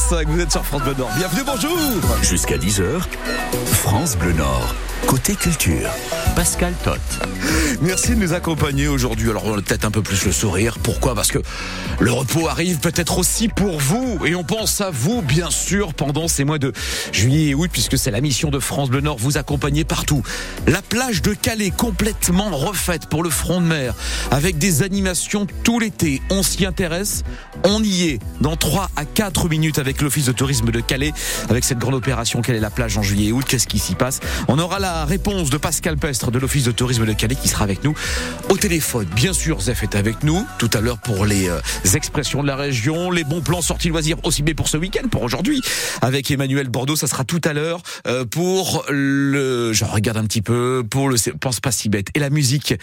8h05, vous êtes sur France Bleu Nord. Bienvenue, bonjour Jusqu'à 10h, France Bleu Nord, côté culture. Pascal Tot. Merci de nous accompagner aujourd'hui. Alors on a peut-être un peu plus le sourire. Pourquoi? Parce que le repos arrive peut-être aussi pour vous. Et on pense à vous, bien sûr, pendant ces mois de juillet et août, puisque c'est la mission de France Bleu Nord, vous accompagner partout. La plage de Calais complètement refaite pour le front de mer, avec des animations tout l'été. On s'y intéresse, on y est dans 3 à 4 minutes avec l'Office de tourisme de Calais, avec cette grande opération Quelle est la plage en juillet et août? Qu'est-ce qui s'y passe? On aura la réponse de Pascal Pestre de l'Office de tourisme de Calais qui sera avec nous au téléphone. Bien sûr, Zef est avec nous tout à l'heure pour les euh, expressions de la région, les bons plans sortis loisirs aussi bien pour ce week-end, pour aujourd'hui. Avec Emmanuel Bordeaux, ça sera tout à l'heure euh, pour le, je regarde un petit peu, pour le pense pas si bête. Et la musique,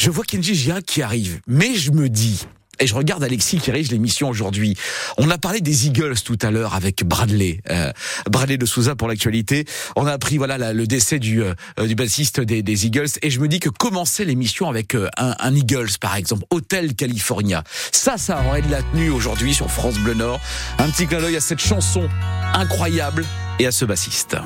je vois Kenji Girac qui arrive, mais je me dis, et je regarde Alexis qui rédige l'émission aujourd'hui. On a parlé des Eagles tout à l'heure avec Bradley, euh, Bradley de Souza pour l'actualité. On a appris voilà le décès du euh, du bassiste des, des, Eagles et je me dis que commencer l'émission avec euh, un, un, Eagles par exemple, Hotel California, ça ça aurait de la tenue aujourd'hui sur France Bleu Nord. Un petit clin d'œil à cette chanson incroyable et à ce bassiste.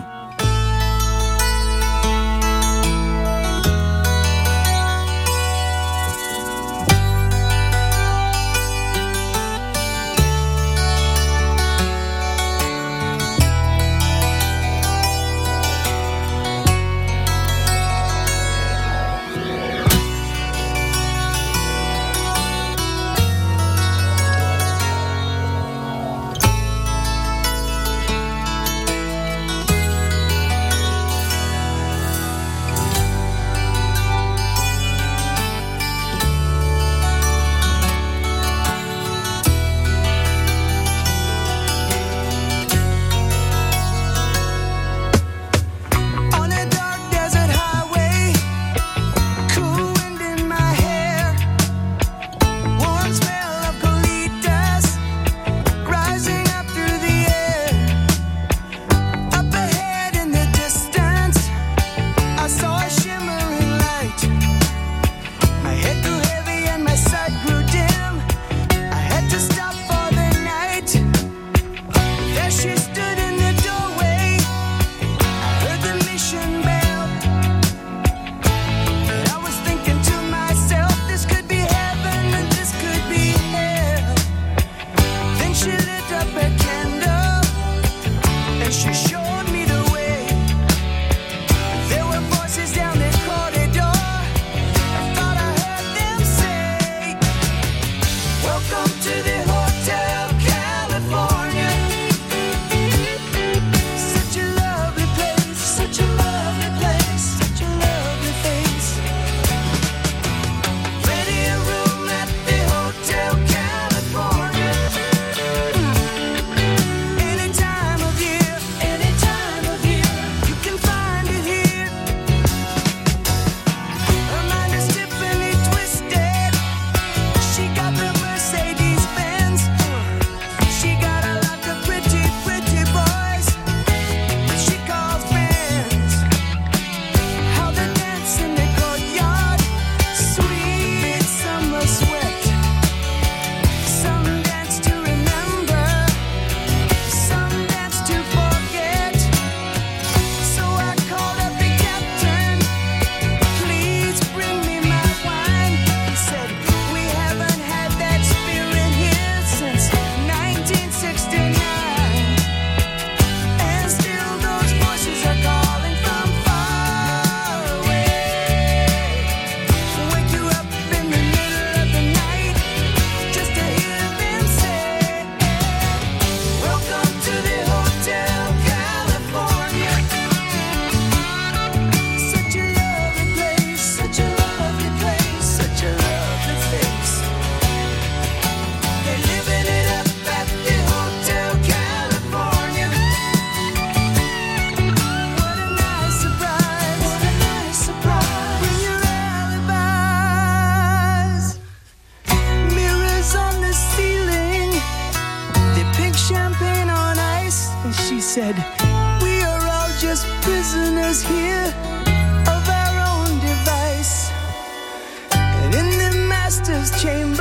chambers.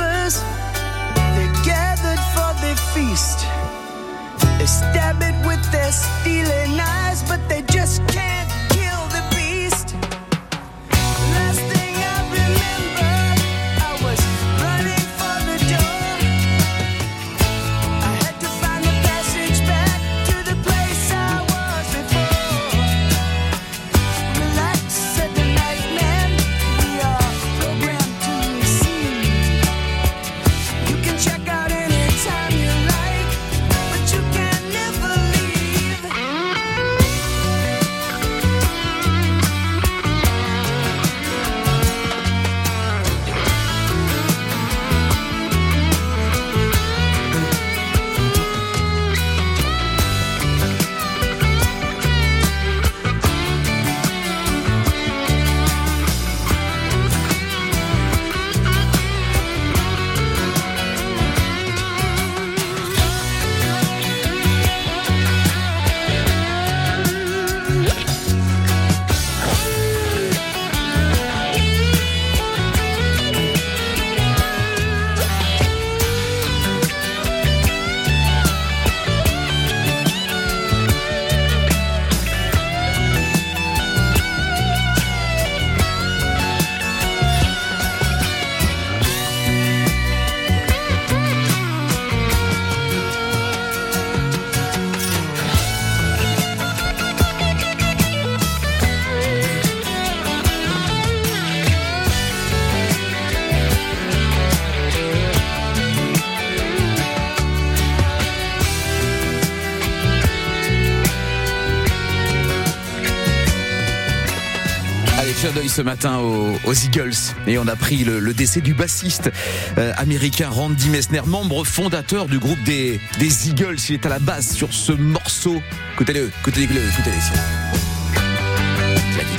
Ce matin aux, Eagles et on a pris le, décès du bassiste euh, américain Randy Messner, membre fondateur du groupe des, des Eagles. Il est à la base sur ce morceau. Écoutez-le, écoutez-le, écoutez-le. La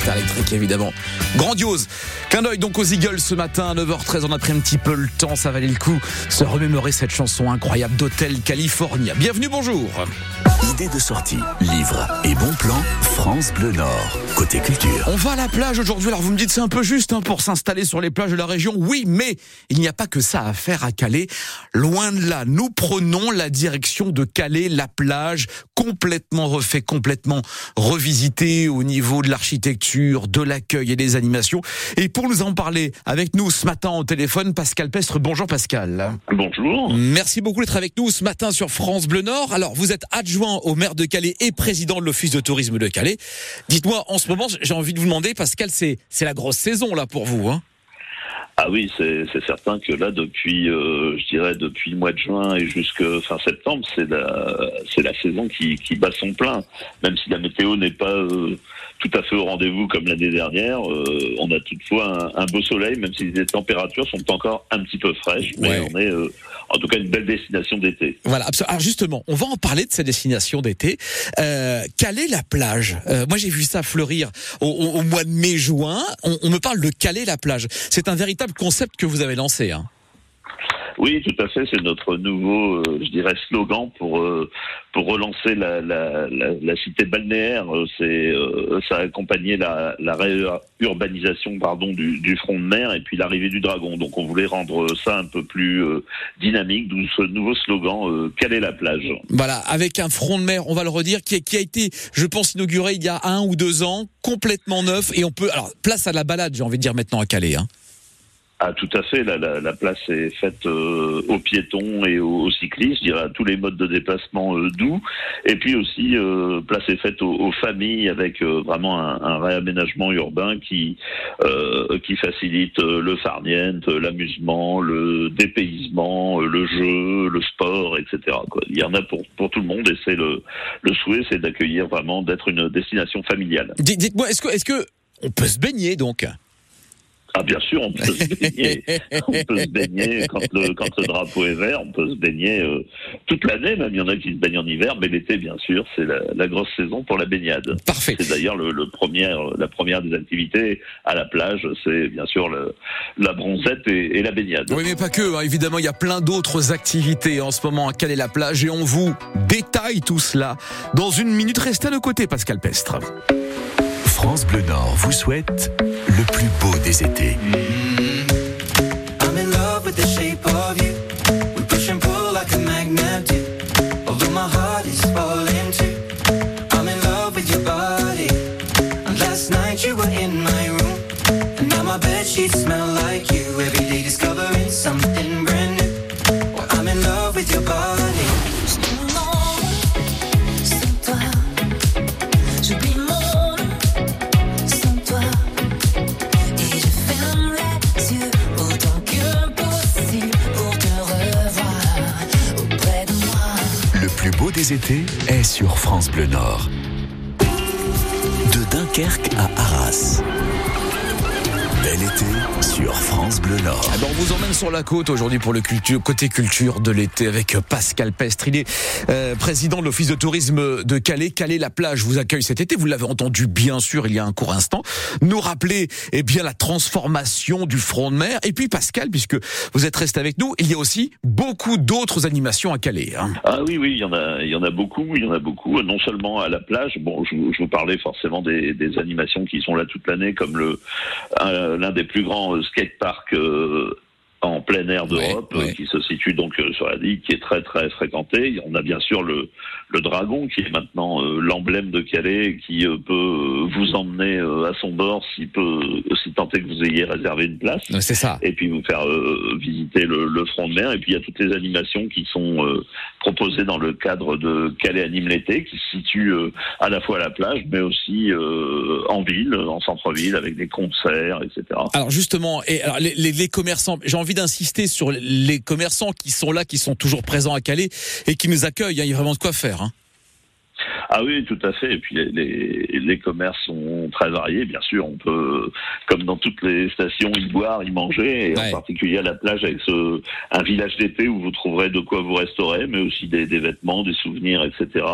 guitare électrique évidemment. Grandiose. Clin d'œil donc aux Eagles ce matin à 9h13. On a pris un petit peu le temps, ça valait le coup. Se remémorer cette chanson incroyable d'Hôtel California. Bienvenue, bonjour. Idée de sortie, livre et bon plan, France Bleu Nord, côté culture. On va à la plage aujourd'hui, alors vous me dites c'est un peu juste hein, pour s'installer sur les plages de la région. Oui, mais il n'y a pas que ça à faire à Calais. Loin de là, nous prenons la direction de Calais, la plage, complètement refait, complètement revisité au niveau de l'architecture, de l'accueil et des animations. Et pour nous en parler avec nous ce matin au téléphone, Pascal Pestre. Bonjour Pascal. Bonjour. Merci beaucoup d'être avec nous ce matin sur France Bleu Nord. Alors vous êtes adjoint au maire de Calais et président de l'Office de tourisme de Calais. Dites-moi, en ce moment, j'ai envie de vous demander, Pascal, c'est la grosse saison là pour vous. Hein ah oui, c'est certain que là, depuis, euh, je dirais, depuis le mois de juin et jusqu'à fin septembre, c'est la, c'est la saison qui, qui bat son plein. Même si la météo n'est pas euh, tout à fait au rendez-vous comme l'année dernière, euh, on a toutefois un, beau soleil, même si les températures sont encore un petit peu fraîches. Mais on est, en tout cas, une belle destination d'été. Voilà. Alors justement, on va en parler de cette destination d'été. Calais la plage? moi, j'ai vu ça fleurir au, mois de mai-juin. On, on me parle de Calais la plage. C'est un véritable concept que vous avez lancé. Hein. Oui, tout à fait. C'est notre nouveau, euh, je dirais, slogan pour euh, pour relancer la, la, la, cité balnéaire. Euh, c'est ça a accompagné la, la réurbanisation pardon du, front de mer et puis l'arrivée du dragon. Donc on voulait rendre ça un peu plus dynamique, d'où ce nouveau slogan quelle est la plage? Voilà, avec un front de mer, on va le redire, qui, qui a été, je pense, inauguré il y a un ou deux ans, complètement neuf et on peut alors place à la balade, j'ai envie de dire maintenant à Calais. Hein. Ah, tout à fait. La, la, la place est faite euh, aux piétons et aux, cyclistes, je dirais à tous les modes de déplacement euh, doux. Et puis aussi, euh, place est faite aux, familles avec vraiment un, réaménagement urbain qui qui facilite le farniente, l'amusement, le dépaysement, le jeu, le sport, etc. Il y en a pour pour tout le monde et c'est le le souhait, c'est d'accueillir vraiment d'être une destination familiale. Dites-moi, est-ce que est-ce que on peut se baigner donc? Ah bien sûr, on peut se baigner. on peut se baigner quand le, quand le drapeau est vert, on peut se baigner euh, toute l'année. Même il y en a qui se baignent en hiver, mais l'été, bien sûr, c'est la, la, grosse saison pour la baignade. Parfait. C'est d'ailleurs le, le premier, la première des activités à la plage, c'est bien sûr le, la bronzette et, et, la baignade. Oui, mais pas que. Hein. Évidemment, il y a plein d'autres activités en ce moment à Calais-la-Plage et on vous détaille tout cela dans une minute. Restez à nos côtés, Pascal Pestre. France Bleu Nord vous souhaite le plus beau des étés. Des étés est sur France Bleu Nord. De Dunkerque à Arras. Bel été sur France Bleu Nord. Eh ben, on vous emmène sur la côte aujourd'hui pour le culture, côté culture de l'été avec Pascal Pestre. Il est euh, président de l'Office de tourisme de Calais. Calais-la-Plage vous accueille cet été. Vous l'avez entendu bien sûr il y a un court instant. Nous rappeler eh bien la transformation du front de mer. Et puis Pascal, puisque vous êtes resté avec nous, il y a aussi beaucoup d'autres animations à Calais. hein. Ah oui, oui, il y en a, il y en a beaucoup, il y en a beaucoup. Non seulement à la plage. Bon, je, vous- je vous parlais forcément des, des animations qui sont là toute l'année, comme le un- l'un des plus grands euh, skateparks euh, en plein air d'Europe, euh, qui se situe donc euh, sur la digue, qui est très très fréquenté. On a bien sûr le le dragon, qui est maintenant euh, l'emblème de Calais, qui euh, peut vous emmener euh, à son bord, si peut, si tant est que vous ayez réservé une place C'est ça. et puis vous faire visiter le, le front de mer. Et puis il y a toutes les animations qui sont proposées dans le cadre de Calais Anime l'été, qui se situe à la fois à la plage, mais aussi en ville, en centre-ville, avec des concerts, etc. Alors justement, et alors les, les- les commerçants, j'ai envie d'insister sur les commerçants qui sont là, qui sont toujours présents à Calais et qui nous accueillent. hein. Il y a vraiment de quoi faire. hein. Ah oui, tout à fait. Et puis les, les, les commerces sont très variés, bien sûr. On peut, comme dans toutes les stations, y boire, y manger, et Ouais. en particulier à la plage avec ce, un village d'été où vous trouverez de quoi vous restaurer, mais aussi des, des vêtements, des souvenirs, etc.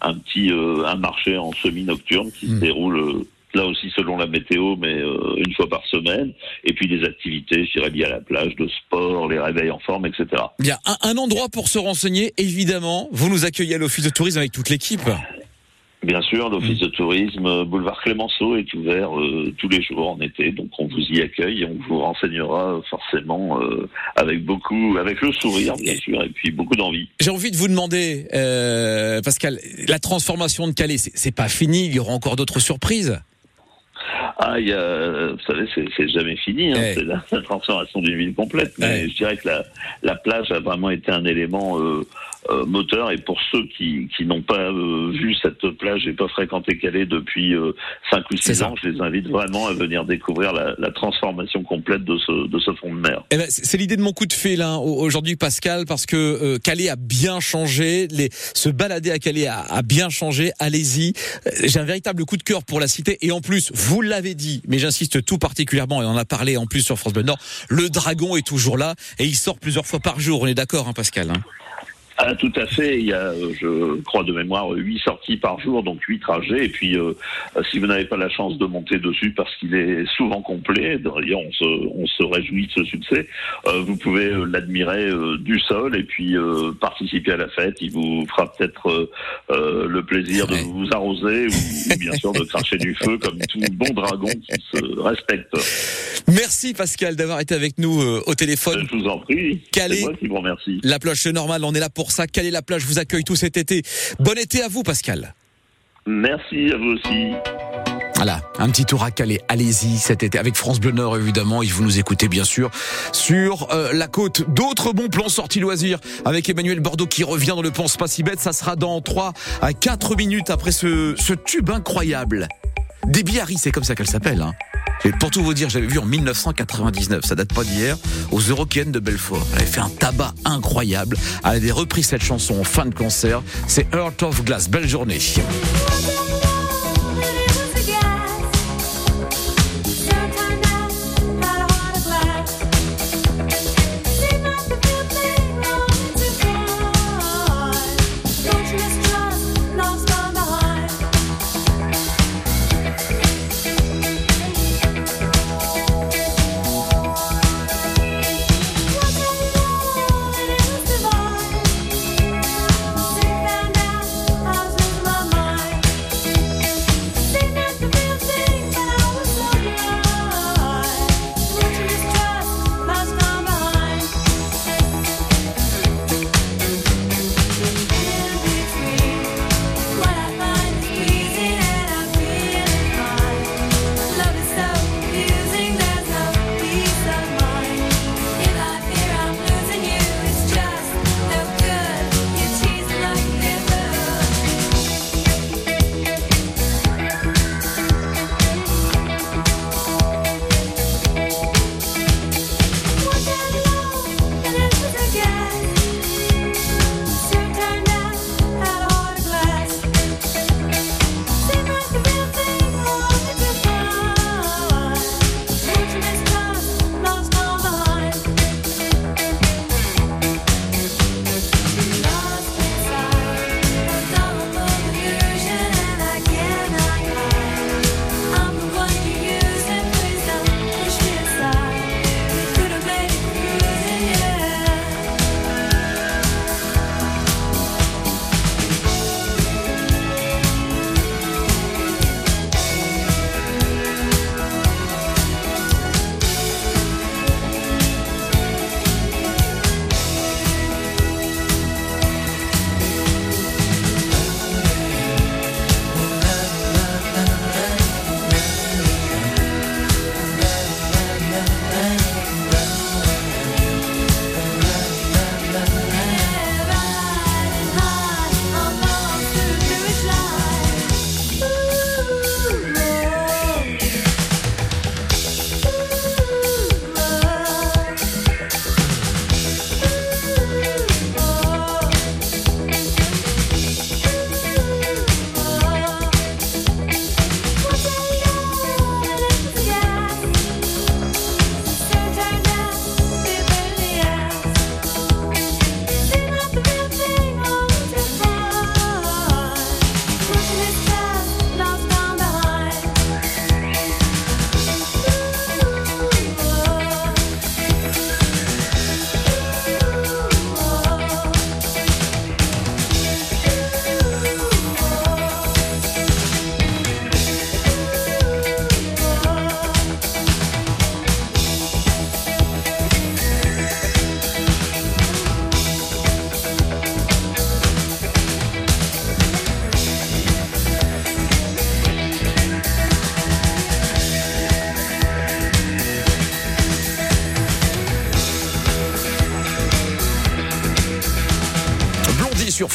Un petit, euh, un marché en semi-nocturne qui Mm. se déroule. Là aussi selon la météo, mais euh, une fois par semaine. Et puis des activités, je dirais, liées à la plage, de sport, les réveils en forme, etc. A un, un endroit pour se renseigner. Évidemment, vous nous accueillez à l'office de tourisme avec toute l'équipe. Bien sûr, l'office de tourisme boulevard Clémenceau est ouvert euh, tous les jours en été, donc on vous y accueille et on vous renseignera forcément euh, avec beaucoup, avec le sourire bien sûr, et puis beaucoup d'envie. J'ai envie de vous demander, euh, Pascal, la transformation de Calais, c'est pas fini. Il y aura encore d'autres surprises. Ah, il y a, vous savez, c'est- jamais fini, hein, Ouais. c'est la, la transformation d'une ville complète, mais Ouais. je dirais que la, la plage a vraiment été un élément euh, euh, moteur, et pour ceux qui, qui n'ont pas euh, vu cette plage et pas fréquenté Calais depuis euh, 5 ou C'est 6 ça. ans, je les invite vraiment à venir découvrir la, la transformation complète de ce, de ce fond de mer. Eh ben, c'est l'idée de mon coup de fil hein, au- aujourd'hui, Pascal, parce que Calais a bien changé. Les, se balader à Calais a, a bien changé. Allez-y. J'ai un véritable coup de cœur pour la cité. Et en plus, vous l'avez dit, mais j'insiste tout particulièrement, et on en a parlé en plus sur France Bleu Nord, le dragon est toujours là et il sort plusieurs fois par jour. On est d'accord, hein, Pascal hein Ah, tout à fait. Il y a, je crois de mémoire, huit sorties par jour, donc huit trajets. Et puis, euh, si vous n'avez pas la chance de monter dessus parce qu'il est souvent complet, d'ailleurs, on se, on se réjouit de ce succès, euh, vous pouvez euh, l'admirer euh, du sol et puis participer à la fête. Il vous fera peut-être le plaisir de vous arroser ou, bien sûr de cracher du feu comme tout bon dragon qui se respecte. Merci, Pascal, d'avoir été avec nous au téléphone. Je vous en prie. Calais. Moi qui vous remercie. La plage, c'est normal, on est là pour ça. Calais la plage? Vous accueille tout cet été. Bon été à vous, Pascal. Merci à vous aussi. Voilà, un petit tour à Calais. Allez-y cet été avec France Bleu Nord évidemment. Et vous nous écoutez bien sûr sur euh, la côte. D'autres bons plans sortis loisirs avec Emmanuel Bordeaux qui revient dans le Pense pas si bête. Ça sera dans 3 à 4 minutes après ce, ce tube incroyable. Debbie Harry, c'est comme ça qu'elle s'appelle. Hein. Et pour tout vous dire, j'avais vu en 1999, ça date pas d'hier, aux Eurokéennes de Belfort. Elle avait fait un tabac incroyable. Elle avait repris cette chanson en fin de concert. C'est Heart of Glass. Belle journée.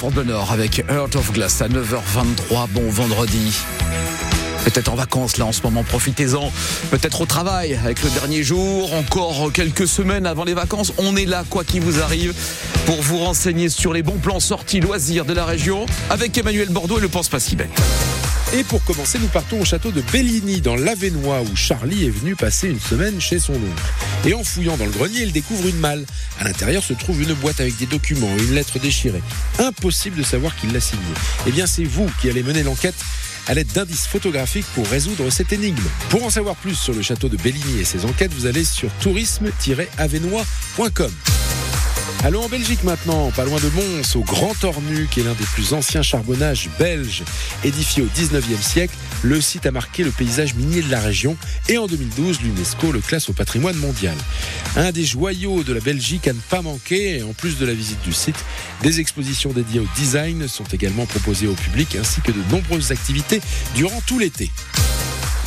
France Bleu Nord avec Heart of Glass à 9h23. Bon vendredi. Peut-être en vacances là en ce moment, profitez-en. Peut-être au travail avec le dernier jour, encore quelques semaines avant les vacances. On est là, quoi qu'il vous arrive, pour vous renseigner sur les bons plans sortis loisirs de la région avec Emmanuel Bordeaux et le Pense pas si bête. Et pour commencer, nous partons au château de Belligny, dans l'Avenois, où Charlie est venu passer une semaine chez son oncle. Et en fouillant dans le grenier, il découvre une malle. À l'intérieur se trouve une boîte avec des documents une lettre déchirée. Impossible de savoir qui l'a signée. Eh bien, c'est vous qui allez mener l'enquête à l'aide d'indices photographiques pour résoudre cette énigme. Pour en savoir plus sur le château de Belligny et ses enquêtes, vous allez sur tourisme-avenois.com. Allons en Belgique maintenant, pas loin de Mons, au Grand Ornu, qui est l'un des plus anciens charbonnages belges. Édifié au 19e siècle, le site a marqué le paysage minier de la région et en 2012, l'UNESCO le classe au patrimoine mondial. Un des joyaux de la Belgique à ne pas manquer, en plus de la visite du site, des expositions dédiées au design sont également proposées au public ainsi que de nombreuses activités durant tout l'été.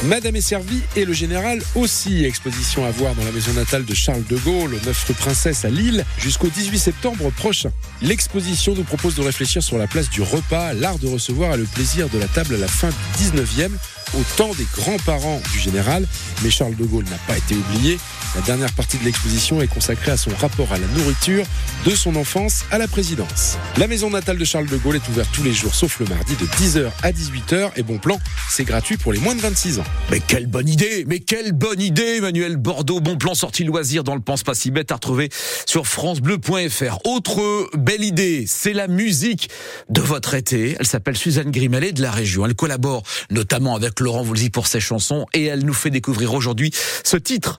Madame est servie et le général aussi. Exposition à voir dans la maison natale de Charles de Gaulle, au 9 rue Princesse à Lille, jusqu'au 18 septembre prochain. L'exposition nous propose de réfléchir sur la place du repas, l'art de recevoir et le plaisir de la table à la fin du 19e, au temps des grands-parents du général. Mais Charles de Gaulle n'a pas été oublié. La dernière partie de l'exposition est consacrée à son rapport à la nourriture, de son enfance à la présidence. La maison natale de Charles de Gaulle est ouverte tous les jours, sauf le mardi, de 10h à 18h. Et bon plan, c'est gratuit pour les moins de 26 ans. Mais quelle bonne idée Mais quelle bonne idée, Emmanuel Bordeaux. Bon plan sorti loisir dans le Pense pas si bête à retrouver sur francebleu.fr. Autre belle idée, c'est la musique de votre été. Elle s'appelle Suzanne Grimalet de la région. Elle collabore notamment avec Laurent Voulzy pour ses chansons. Et elle nous fait découvrir aujourd'hui ce titre